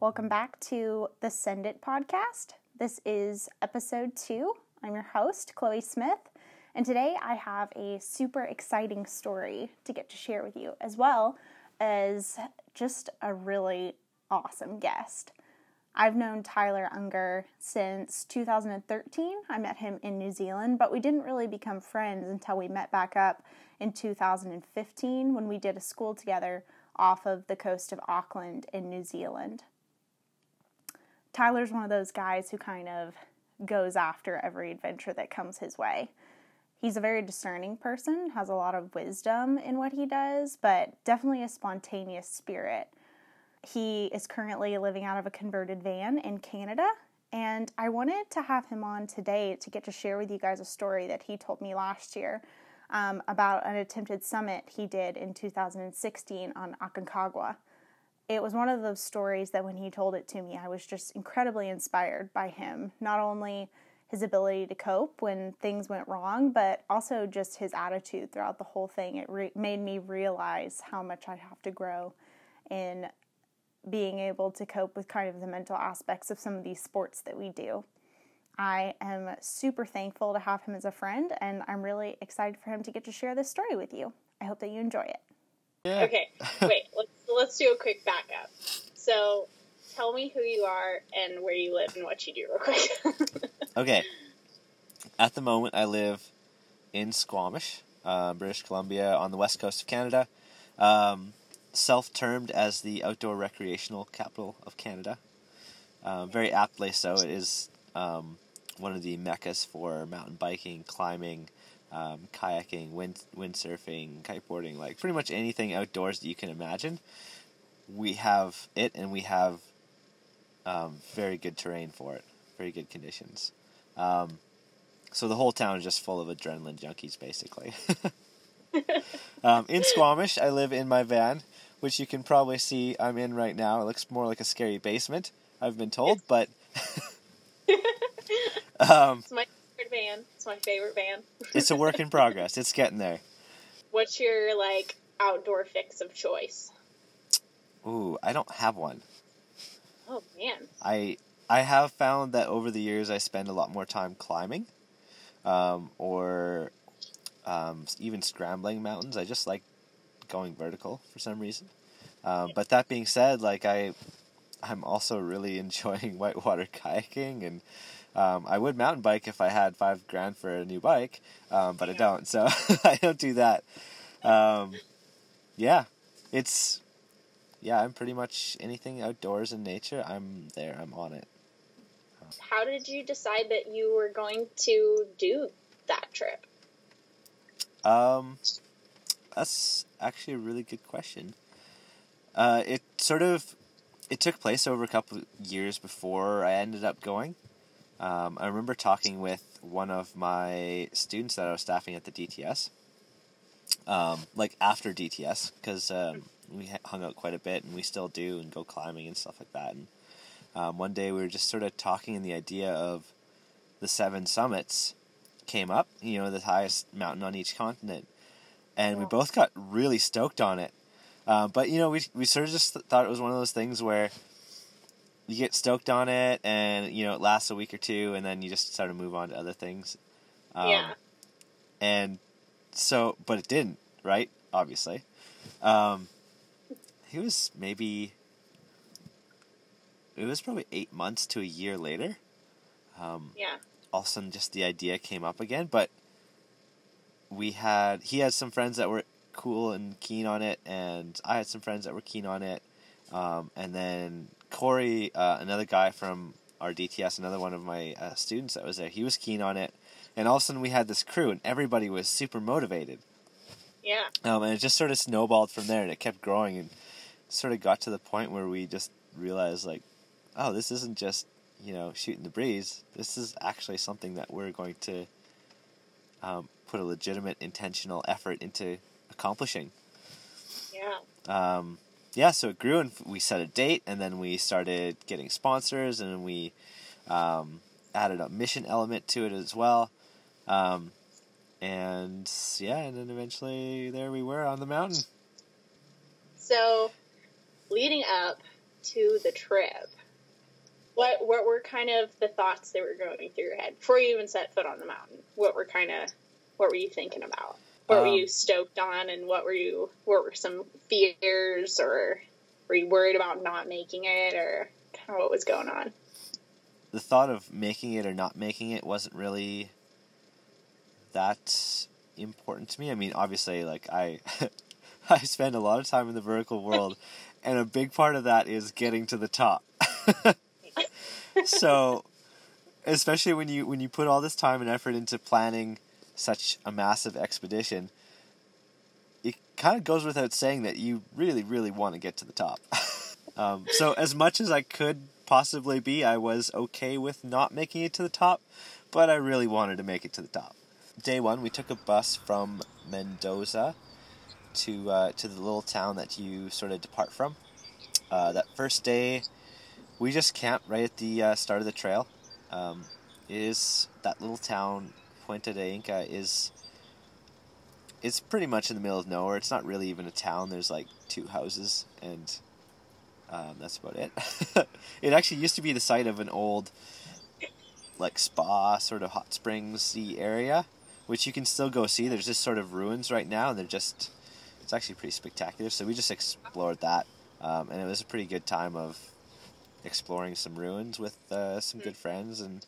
Welcome back to the Send It podcast. This is episode two. I'm your host, Chloe Smith, and today I have a super exciting story to get to share with you, as well as just a really awesome guest. I've known Tyler Unger since 2013. I met him in New Zealand, but we didn't really become friends until we met back up in 2015 when we did a school together off of the coast of Auckland in New Zealand. Tyler's one of those guys who kind of goes after every adventure that comes his way. He's a very discerning person, has a lot of wisdom in what he does, but definitely a spontaneous spirit. He is currently living out of a converted van in Canada, and I wanted to have him on today to get to share with you guys a story that he told me last year um, about an attempted summit he did in 2016 on Aconcagua. It was one of those stories that when he told it to me, I was just incredibly inspired by him. Not only his ability to cope when things went wrong, but also just his attitude throughout the whole thing. It re- made me realize how much I have to grow in being able to cope with kind of the mental aspects of some of these sports that we do. I am super thankful to have him as a friend, and I'm really excited for him to get to share this story with you. I hope that you enjoy it. Yeah. Okay, wait. Let's let's do a quick backup. So, tell me who you are and where you live and what you do, real quick. okay. At the moment, I live in Squamish, uh, British Columbia, on the west coast of Canada. Um, self-termed as the outdoor recreational capital of Canada. Uh, very aptly so. It is um, one of the meccas for mountain biking, climbing, um, kayaking, wind windsurfing, kiteboarding, like pretty much anything outdoors that you can imagine. We have it, and we have um, very good terrain for it, very good conditions. Um, so the whole town is just full of adrenaline junkies, basically. Um, in Squamish, I live in my van, which you can probably see I'm in right now. It looks more like a scary basement, I've been told, but um, it's my favorite van. It's my favorite van. it's a work in progress. It's getting there. What's your like outdoor fix of choice? Ooh, I don't have one. Oh man. I I have found that over the years I spend a lot more time climbing, um, or um, even scrambling mountains. I just like going vertical for some reason. Um, but that being said, like I, I'm also really enjoying whitewater kayaking and um, I would mountain bike if I had five grand for a new bike, um, but I don't, so I don't do that. Um, yeah, it's yeah, I'm pretty much anything outdoors in nature. I'm there. I'm on it. How did you decide that you were going to do that trip? Um, that's actually a really good question. Uh, it sort of it took place over a couple years before I ended up going. Um, I remember talking with one of my students that I was staffing at the DTS, um, like after DTS, because um, we hung out quite a bit and we still do and go climbing and stuff like that. And um, one day we were just sort of talking, and the idea of the seven summits came up. You know, the highest mountain on each continent, and we both got really stoked on it. Uh, but you know, we we sort of just thought it was one of those things where you get stoked on it, and you know it lasts a week or two, and then you just sort of move on to other things. Um, yeah. And so, but it didn't, right? Obviously. Um, it was maybe. It was probably eight months to a year later. Um, yeah. All of a sudden, just the idea came up again, but we had he had some friends that were cool and keen on it, and I had some friends that were keen on it, um, and then Corey, uh, another guy from our DTS, another one of my uh, students that was there, he was keen on it. And all of a sudden we had this crew, and everybody was super motivated. Yeah. Um, and it just sort of snowballed from there, and it kept growing, and sort of got to the point where we just realized, like, oh, this isn't just you know shooting the breeze. This is actually something that we're going to um, put a legitimate, intentional effort into accomplishing. Yeah. Um, yeah, so it grew, and we set a date, and then we started getting sponsors, and we um, added a mission element to it as well. Um, and yeah, and then eventually there we were on the mountain. So, leading up to the trip, what what were kind of the thoughts that were going through your head before you even set foot on the mountain? What were kind of what were you thinking about? What um, were you stoked on, and what were you? What were some fears, or were you worried about not making it, or kind of what was going on? The thought of making it or not making it wasn't really that important to me. I mean, obviously, like I, I spend a lot of time in the vertical world, and a big part of that is getting to the top. so, especially when you when you put all this time and effort into planning such a massive expedition, it kind of goes without saying that you really, really want to get to the top. um, so, as much as I could possibly be, I was okay with not making it to the top, but I really wanted to make it to the top day one, we took a bus from Mendoza to uh, to the little town that you sort of depart from. Uh, that first day, we just camped right at the uh, start of the trail. Um, is that little town Puente de Inca is it's pretty much in the middle of nowhere. It's not really even a town. There's like two houses and um, that's about it. it actually used to be the site of an old like spa sort of hot springs area which you can still go see. There's just sort of ruins right now, and they're just it's actually pretty spectacular. So we just explored that, um, and it was a pretty good time of exploring some ruins with uh, some good friends and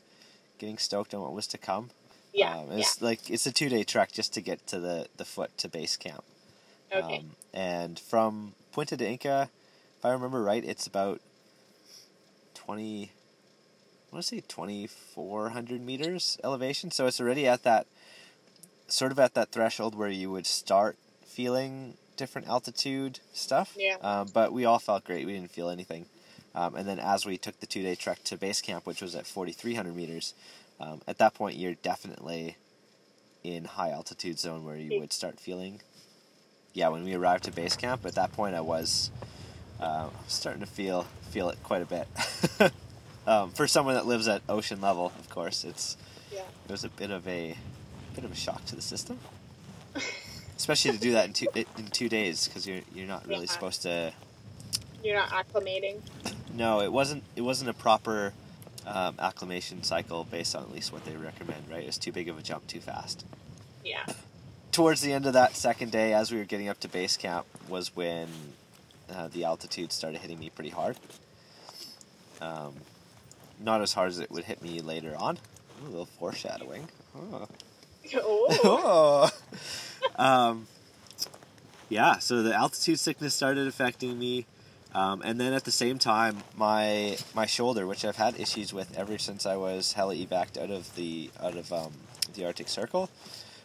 getting stoked on what was to come. Yeah, um, it's yeah. like it's a two day trek just to get to the the foot to base camp. Okay. Um, and from Puente de Inca, if I remember right, it's about twenty. I want to say twenty four hundred meters elevation, so it's already at that sort of at that threshold where you would start feeling different altitude stuff. Yeah. Um, but we all felt great. We didn't feel anything. Um, and then as we took the two day trek to base camp, which was at 4,300 meters, um, at that point you're definitely in high altitude zone where you would start feeling. Yeah, when we arrived to base camp, at that point I was uh, starting to feel feel it quite a bit. um, for someone that lives at ocean level, of course, it's yeah. it was a bit of a bit of a shock to the system, especially to do that in two in two days because you're you're not really yeah. supposed to. You're not acclimating. No, it wasn't. It wasn't a proper um, acclimation cycle based on at least what they recommend. Right, It's too big of a jump too fast. Yeah. Towards the end of that second day, as we were getting up to base camp, was when uh, the altitude started hitting me pretty hard. Um, not as hard as it would hit me later on. Ooh, a little foreshadowing. Oh. Oh. um, yeah, so the altitude sickness started affecting me. Um, and then at the same time, my my shoulder, which I've had issues with ever since I was heli evac'd out of the out of um, the Arctic Circle,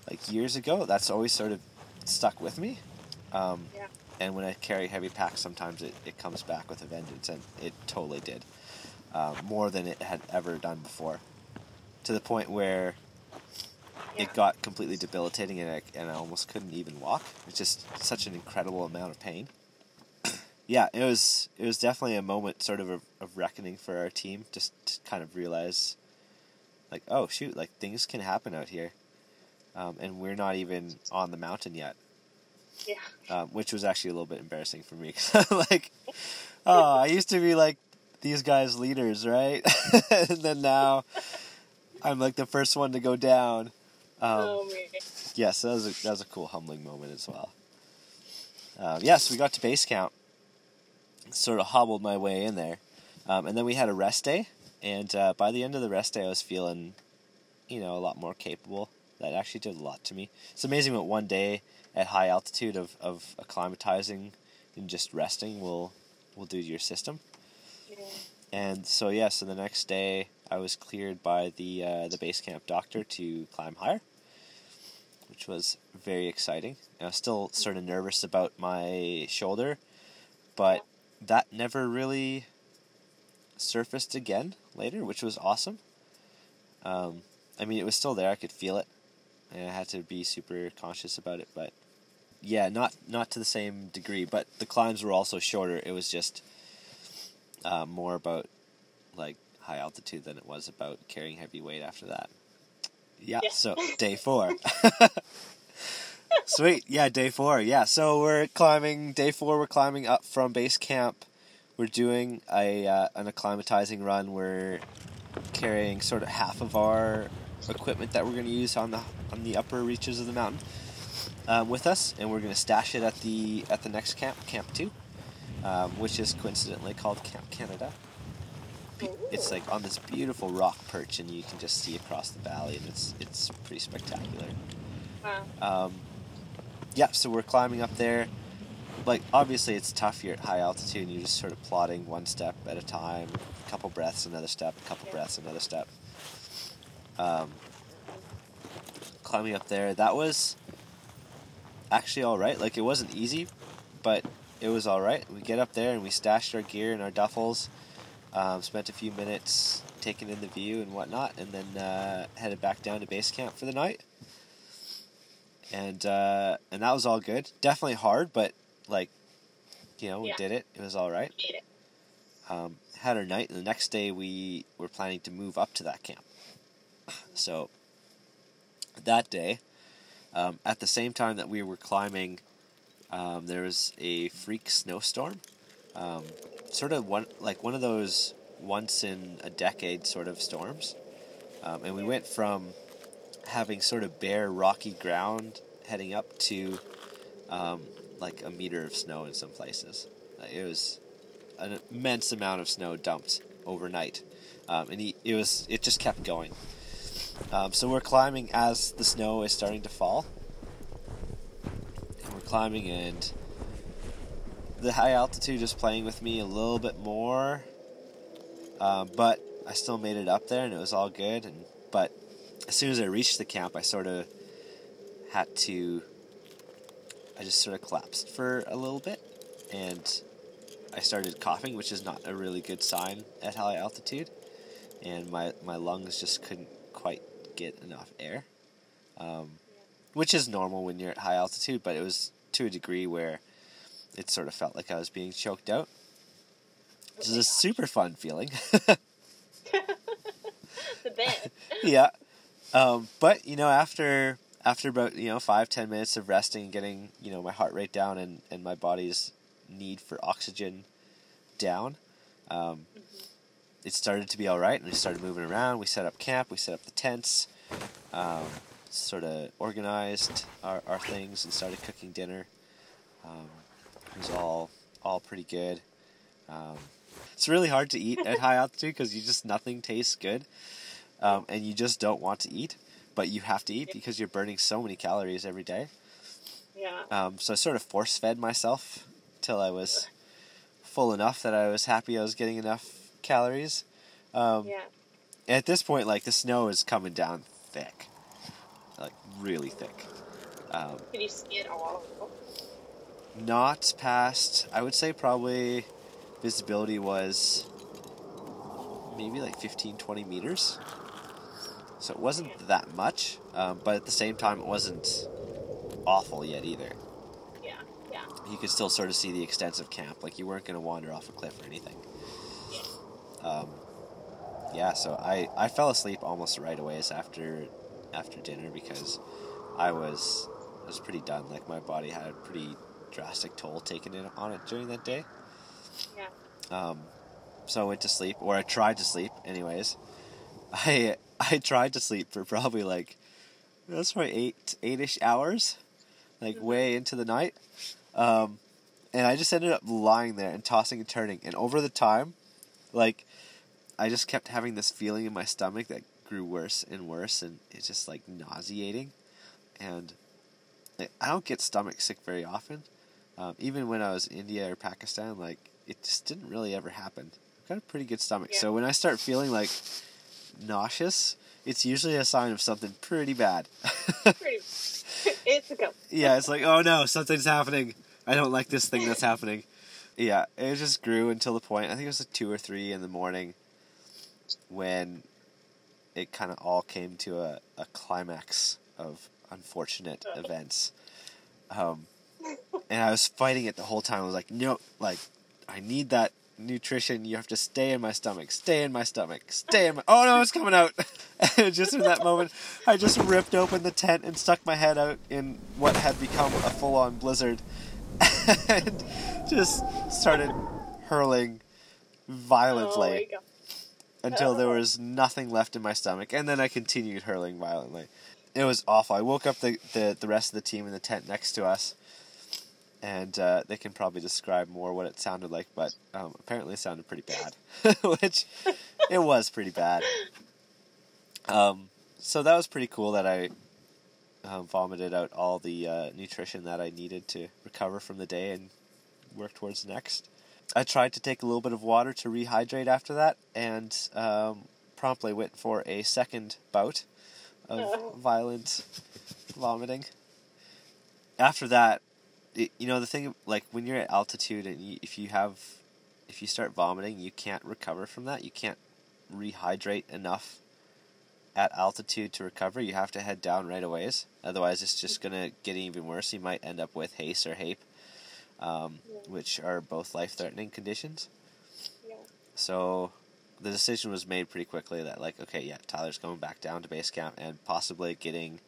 like years ago, that's always sort of stuck with me. Um, yeah. And when I carry heavy packs, sometimes it, it comes back with a vengeance, and it totally did, uh, more than it had ever done before, to the point where yeah. it got completely debilitating and I, and I almost couldn't even walk. It's just such an incredible amount of pain. Yeah, it was it was definitely a moment sort of a, of reckoning for our team just to kind of realize like oh shoot like things can happen out here um, and we're not even on the mountain yet. Yeah. Um, which was actually a little bit embarrassing for me like oh i used to be like these guys leaders right? And then now i'm like the first one to go down. Um, oh, yes, that was a, that was a cool humbling moment as well. Um, yes, we got to base camp. Sort of hobbled my way in there, um, and then we had a rest day. And uh, by the end of the rest day, I was feeling, you know, a lot more capable. That actually did a lot to me. It's amazing what one day at high altitude of, of acclimatizing and just resting will will do to your system. Yeah. And so yeah, so the next day I was cleared by the uh, the base camp doctor to climb higher, which was very exciting. I was still sort of nervous about my shoulder, but that never really surfaced again later, which was awesome. Um, I mean, it was still there; I could feel it, and I had to be super conscious about it. But yeah, not not to the same degree. But the climbs were also shorter. It was just uh, more about like high altitude than it was about carrying heavy weight after that. Yeah, yeah. so day four. Sweet. Yeah, day four. Yeah, so we're climbing, day four, we're climbing up from base camp we're doing a uh, an acclimatizing run. We're carrying sort of half of our equipment that we're going to use on the on the upper reaches of the mountain um, with us, and we're going to stash it at the at the next camp, Camp Two, um, which is coincidentally called Camp Canada. It's like on this beautiful rock perch, and you can just see across the valley, and it's it's pretty spectacular. Wow. Um, yeah, so we're climbing up there. Like obviously, it's tough. You're at high altitude, and you're just sort of plodding one step at a time. A couple breaths, another step. A couple breaths, another step. Um, climbing up there, that was actually all right. Like it wasn't easy, but it was all right. We get up there and we stashed our gear in our duffels. Um, spent a few minutes taking in the view and whatnot, and then uh, headed back down to base camp for the night. And uh, and that was all good. Definitely hard, but like, you know, we Yeah. did it. It was all right. Made it. Um, had our night, and the next day we were planning to move up to that camp. So that day, um, at the same time that we were climbing, um, there was a freak snowstorm. Um, sort of one like one of those once in a decade sort of storms. Um, and we went from having sort of bare rocky ground heading up to um, like a meter of snow in some places. Uh, it was an immense amount of snow dumped overnight, um, and he, it was it just kept going. Um, so we're climbing as the snow is starting to fall, and we're climbing, and the high altitude is playing with me a little bit more, um, but I still made it up there, and it was all good. And as soon as I reached the camp, I sort of had to. I just sort of collapsed for a little bit, and I started coughing, which is not a really good sign at high altitude, and my my lungs just couldn't quite get enough air, um, which is normal when you're at high altitude, but it was to a degree where it sort of felt like I was being choked out. Which is a super fun feeling. the bed. yeah. Um, but you know, after after about you know five ten minutes of resting and getting you know my heart rate down and and my body's need for oxygen down, um, it started to be all right, and we started moving around. We set up camp. We set up the tents. Um, sort of organized our, our things and started cooking dinner. Um, it was all all pretty good. Um, it's really hard to eat at high altitude because you just nothing tastes good, um, and you just don't want to eat, but you have to eat because you're burning so many calories every day. Yeah. Um, so I sort of force fed myself till I was full enough that I was happy I was getting enough calories. Um, Yeah. At this point, like the snow is coming down thick, like really thick. Um, Could you see it all? not past, I would say probably visibility was maybe like 15, 20 meters. So it wasn't that much, um, but at the same time, it wasn't awful yet either. Yeah. Yeah. You could still sort of see the extensive camp, like you weren't going to wander off a cliff or anything. Um, yeah, so I, I fell asleep almost right away after after dinner because I was I was pretty done. Like my body had a pretty drastic toll taken in on it during that day. Yeah. Um, so I went to sleep, or I tried to sleep, anyways. I I tried to sleep for probably like that's probably eight eight ish hours, like way into the night. Um, and I just ended up lying there and tossing and turning, and over the time, like I just kept having this feeling in my stomach that grew worse and worse, and it's just like nauseating. And like, I don't get stomach sick very often. Um, even when I was in India or Pakistan, like it just didn't really ever happen. I've got a pretty good stomach, Yeah. so when I start feeling like nauseous, it's usually a sign of something pretty bad. Pretty. it's a go. yeah, it's like, oh no, something's happening. I don't like this thing that's happening. Yeah, it just grew until the point. I think it was like two or three in the morning when it kind of all came to a, a climax of unfortunate events. Um, and I was fighting it the whole time. I was like, no, like, I need that nutrition. You have to stay in my stomach, stay in my stomach, stay in my. Oh no, it's coming out! just in that moment, I just ripped open the tent and stuck my head out in what had become a full-on blizzard, and just started hurling violently Oh until there was nothing left in my stomach, and then I continued hurling violently. It was awful. I woke up the, the, the rest of the team in the tent next to us, and uh, they can probably describe more what it sounded like, but um, apparently it sounded pretty bad, which it was pretty bad. Um, so that was pretty cool that I um, vomited out all the uh, nutrition that I needed to recover from the day and work towards next. I tried to take a little bit of water to rehydrate after that, and um, promptly went for a second bout of Oh. violent vomiting. After that, it, you know the thing like when you're at altitude and you, if you have if you start vomiting, you can't recover from that. You can't rehydrate enough at altitude to recover. You have to head down right away. Otherwise, it's just gonna get even worse. You might end up with HACE or HAPE, um, Yeah. which are both life-threatening conditions. Yeah. So the decision was made pretty quickly that like, okay, yeah, Tyler's going back down to base camp and possibly getting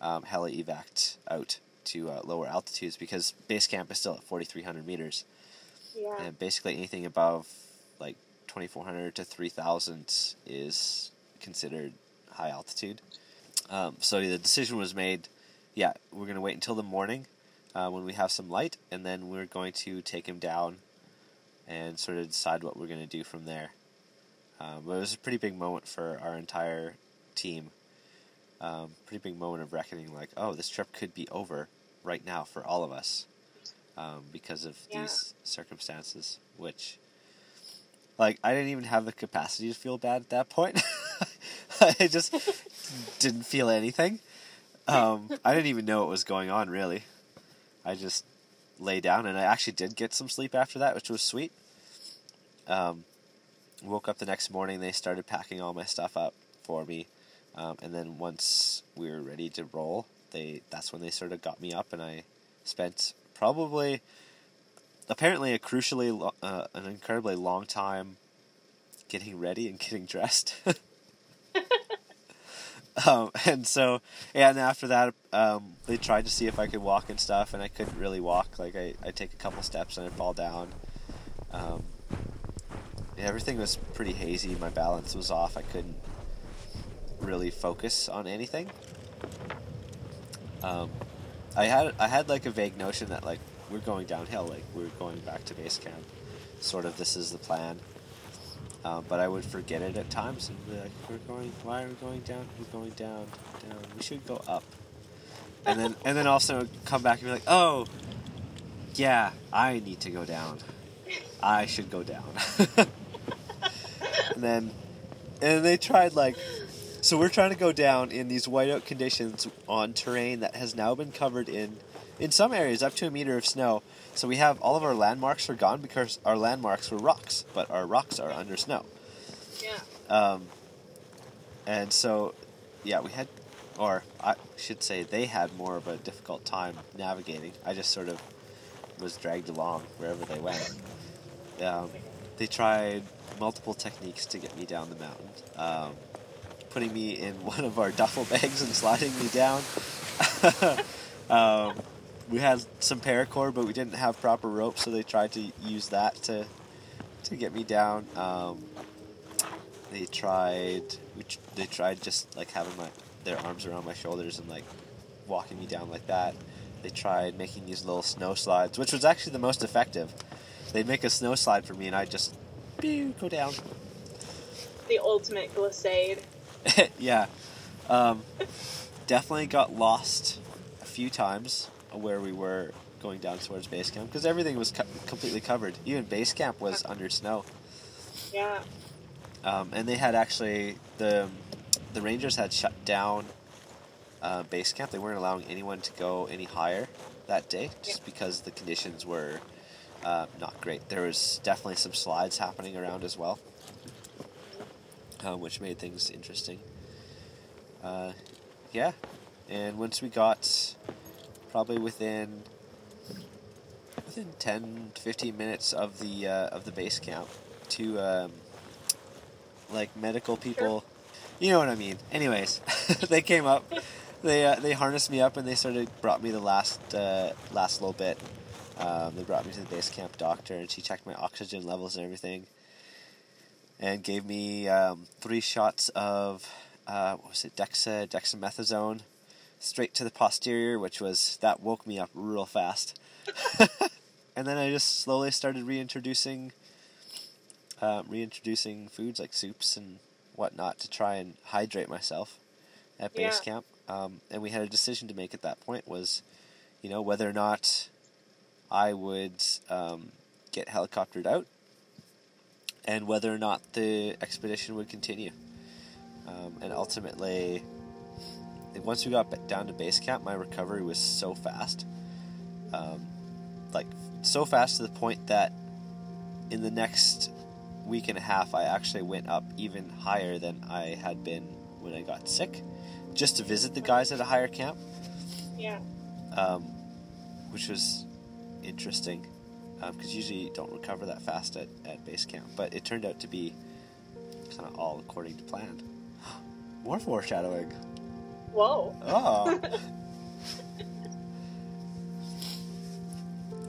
um, heli evac out to uh, lower altitudes because base camp is still at 4,300 meters, Yeah. and basically anything above like 2,400 to 3,000 is considered high altitude. Um, so the decision was made. Yeah, we're gonna wait until the morning uh, when we have some light, and then we're going to take him down and sort of decide what we're going to do from there. Um, but it was a pretty big moment for our entire team. Um, pretty big moment of reckoning, like, oh, this trip could be over right now for all of us um, because of Yeah. these circumstances. Which, like, I didn't even have the capacity to feel bad at that point. I just didn't feel anything. Um, I didn't even know what was going on, really. I just lay down, and I actually did get some sleep after that, which was sweet. Um, woke up the next morning, they started packing all my stuff up for me, um, and then once we were ready to roll, they that's when they sort of got me up, and I spent probably, apparently, a crucially, lo- uh, an incredibly long time getting ready and getting dressed. Um, and so, and after that, um, they tried to see if I could walk and stuff, and I couldn't really walk. Like, I, I'd take a couple steps and I'd fall down. Um, everything was pretty hazy. My balance was off. I couldn't really focus on anything. Um, I had I had like a vague notion that like we're going downhill, like we're going back to base camp. Sort of, this is the plan. Um, but I would forget it at times and be like, "We're going. Why are we going down? We're going down, down. We should go up." And then, and then also come back and be like, "Oh, yeah, I need to go down. I should go down." and then, and they tried like, so we're trying to go down in these whiteout conditions on terrain that has now been covered in, in some areas up to a meter of snow. So we have all of our landmarks are gone because our landmarks were rocks, but our rocks are under snow. Yeah. Um, and so, yeah, we had, or I should say, they had more of a difficult time navigating. I just sort of was dragged along wherever they went. Um, they tried multiple techniques to get me down the mountain, um, putting me in one of our duffel bags and sliding me down. um, we had some paracord, but we didn't have proper rope, so they tried to use that to to get me down. Um, they tried, which they tried just like having my their arms around my shoulders and like walking me down like that. They tried making these little snow slides, which was actually the most effective. They'd make a snow slide for me, and I'd just pew, go down. The ultimate glissade. yeah, um, definitely got lost a few times where we were going down towards base camp because everything was co- completely covered. Even base camp was under snow. Yeah. Um, and they had actually the the Rangers had shut down uh, base camp. They weren't allowing anyone to go any higher that day, just because the conditions were uh, not great. There was definitely some slides happening around as well, uh, which made things interesting. Uh, yeah, and once we got probably within within 10 to 15 minutes of the uh, of the base camp to um, like medical people you know what i mean. Anyways they came up they uh, they harnessed me up and they sort of brought me the last uh, last little bit. Um, they brought me to the base camp doctor and she checked my oxygen levels and everything and gave me um, three shots of uh, what was it, dexa dexamethasone, straight to the posterior, which was that woke me up real fast. and then I just slowly started reintroducing, uh, reintroducing foods like soups and whatnot to try and hydrate myself at base yeah. camp. Um, and we had a decision to make at that point was, you know, whether or not I would um, get helicoptered out and whether or not the expedition would continue. Um, and ultimately, once we got down to base camp, my recovery was so fast. Um, like, so fast to the point that in the next week and a half, I actually went up even higher than I had been when I got sick, just to visit the guys at a higher camp. Yeah. Um, which was interesting because um, usually you don't recover that fast at, at base camp. But it turned out to be kind of all according to plan. More foreshadowing. Whoa. Oh.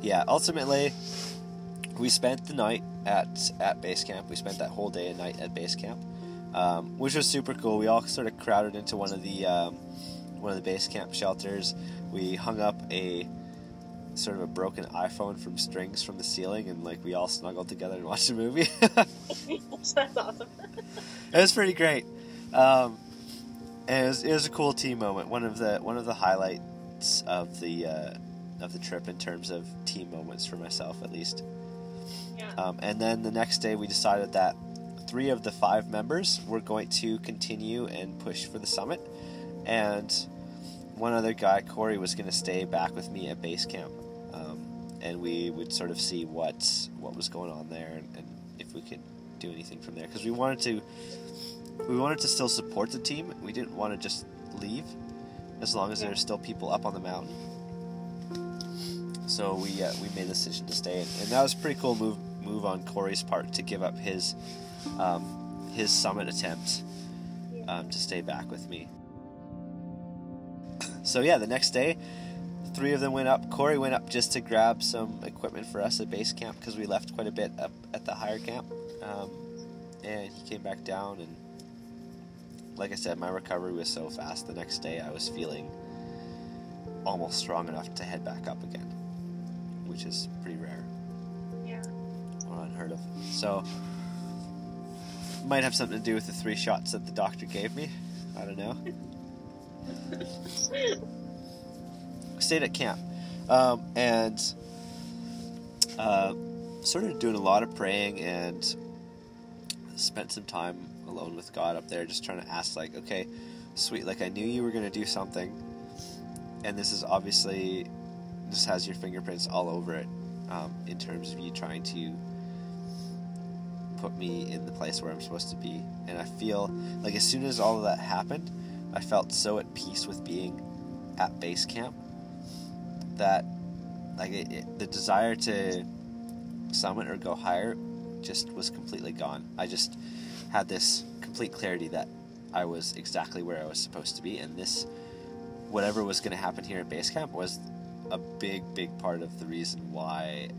yeah, ultimately, we spent the night at at base camp. We spent that whole day and night at base camp, um, which was super cool. We all sort of crowded into one of the um, one of the base camp shelters. We hung up a sort of a broken iPhone from strings from the ceiling, and like we all snuggled together and watched a movie. That's awesome. it was pretty great. Um, and it was, it was, a cool team moment. One of the one of the highlights of the uh, of the trip in terms of team moments for myself, at least. Yeah. Um, and then the next day, we decided that three of the five members were going to continue and push for the summit, and one other guy, Corey, was going to stay back with me at base camp and we would sort of see what what was going on there and, and if we could do anything from there because we wanted to we wanted to still support the team. We didn't want to just leave as long as there's still people up on the mountain. So we uh, we made the decision to stay, and, and, that was pretty cool move move on Corey's part to give up his um, his summit attempt um, to stay back with me. So yeah, the next day three of them went up. Corey went up just to grab some equipment for us at base camp because we left quite a bit up at the higher camp. Um, and he came back down, and like I said, my recovery was so fast. The next day, I was feeling almost strong enough to head back up again, which is pretty rare. Yeah. Or unheard of. So, might have something to do with the three shots that the doctor gave me. I don't know. stayed at camp, um, and uh, started doing a lot of praying and spent some time alone with God up there, just trying to ask, like, okay, sweet, like I knew you were going to do something, and this is obviously just has your fingerprints all over it um, in terms of you trying to put me in the place where I'm supposed to be. And I feel like as soon as all of that happened, I felt so at peace with being at base camp that like it, it, the desire to summit or go higher just was completely gone. I just had this complete clarity that I was exactly where I was supposed to be, and this, whatever was going to happen here at base camp, was a big, big part of the reason why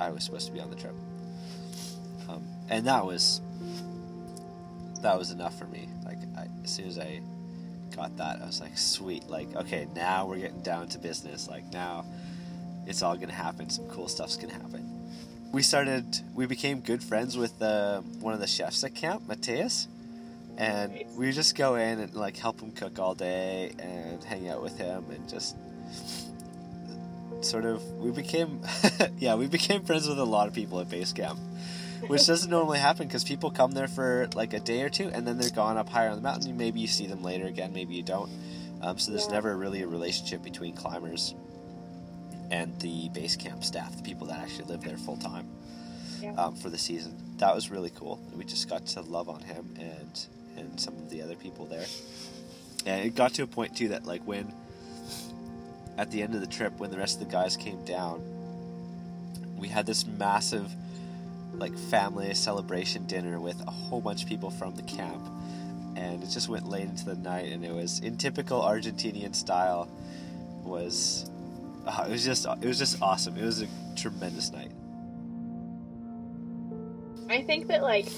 I was supposed to be on the trip. Um, and that was that was enough for me. Like I, as soon as I got that, I was like, sweet. Like, okay, now we're getting down to business. Like, now it's all gonna happen. Some cool stuff's gonna happen. We started. We became good friends with uh, one of the chefs at camp, Mateus, and we just go in and like help him cook all day and hang out with him and just sort of. We became, yeah, we became friends with a lot of people at base camp which doesn't normally happen because people come there for like a day or two and then they're gone up higher on the mountain. Maybe you see them later again, maybe you don't. Um, so there's yeah. never really a relationship between climbers and the base camp staff, the people that actually live there full time yeah. um, for the season. That was really cool. We just got to love on him and and some of the other people there. And it got to a point too that like when at the end of the trip, when the rest of the guys came down, we had this massive like family celebration dinner with a whole bunch of people from the camp. And it just went late into the night and it was in typical argentinian style was uh, it was just it was just awesome. It was a tremendous night. I think that like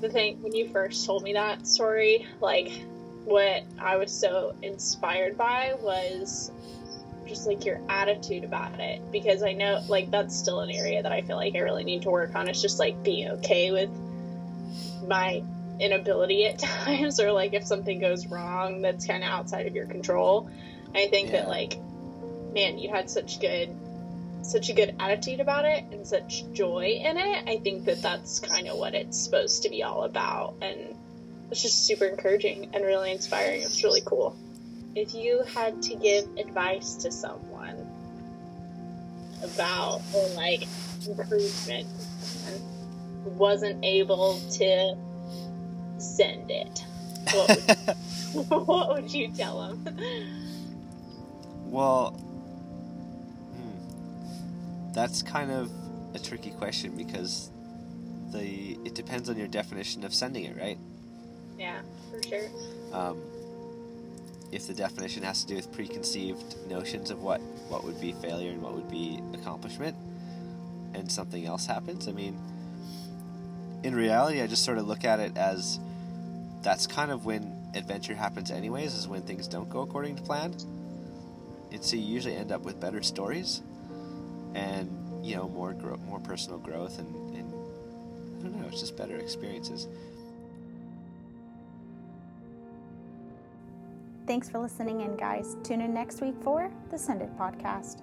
the thing when you first told me that story, like what I was so inspired by was just like your attitude about it because I know like that's still an area that I feel like I really need to work on. It's just like being okay with my inability at times or like if something goes wrong that's kind of outside of your control. I think yeah. that like man, you had such good such a good attitude about it and such joy in it. I think that that's kind of what it's supposed to be all about and it's just super encouraging and really inspiring. It's really cool. If you had to give advice to someone about or like improvement and wasn't able to send it, what would, what would you tell them? Well, hmm, that's kind of a tricky question because the it depends on your definition of sending it, right? Yeah, for sure. Um, if the definition has to do with preconceived notions of what, what would be failure and what would be accomplishment, and something else happens, I mean, in reality, I just sort of look at it as that's kind of when adventure happens, anyways, is when things don't go according to plan. And so you usually end up with better stories and, you know, more, gro- more personal growth and, and, I don't know, it's just better experiences. Thanks for listening in, guys. Tune in next week for the Send It podcast.